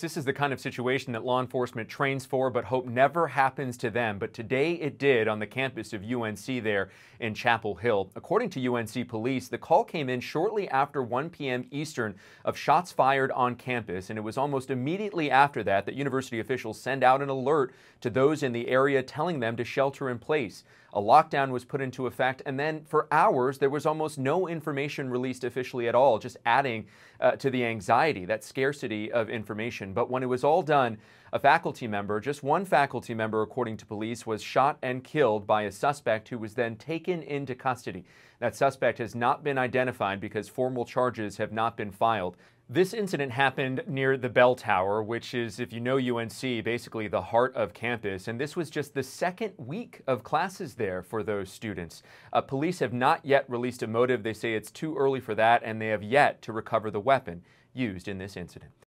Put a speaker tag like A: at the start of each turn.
A: This is the kind of situation that law enforcement trains for but hope never happens to them. But today it did on the campus of UNC there in Chapel Hill. According to UNC police, the call came in shortly after 1 p.m. Eastern of shots fired on campus, and it was almost immediately after that that university officials send out an alert to those in the area telling them to shelter in place. A lockdown was put into effect, and then for hours there was almost no information released officially at all, just adding uh, to the anxiety, that scarcity of information. But when it was all done, a faculty member, just one faculty member, according to police, was shot and killed by a suspect who was then taken into custody. That suspect has not been identified because formal charges have not been filed. This incident happened near the bell tower, which is, if you know UNC, basically the heart of campus. And this was just the second week of classes there for those students. Uh, police have not yet released a motive. They say it's too early for that, and they have yet to recover the weapon used in this incident.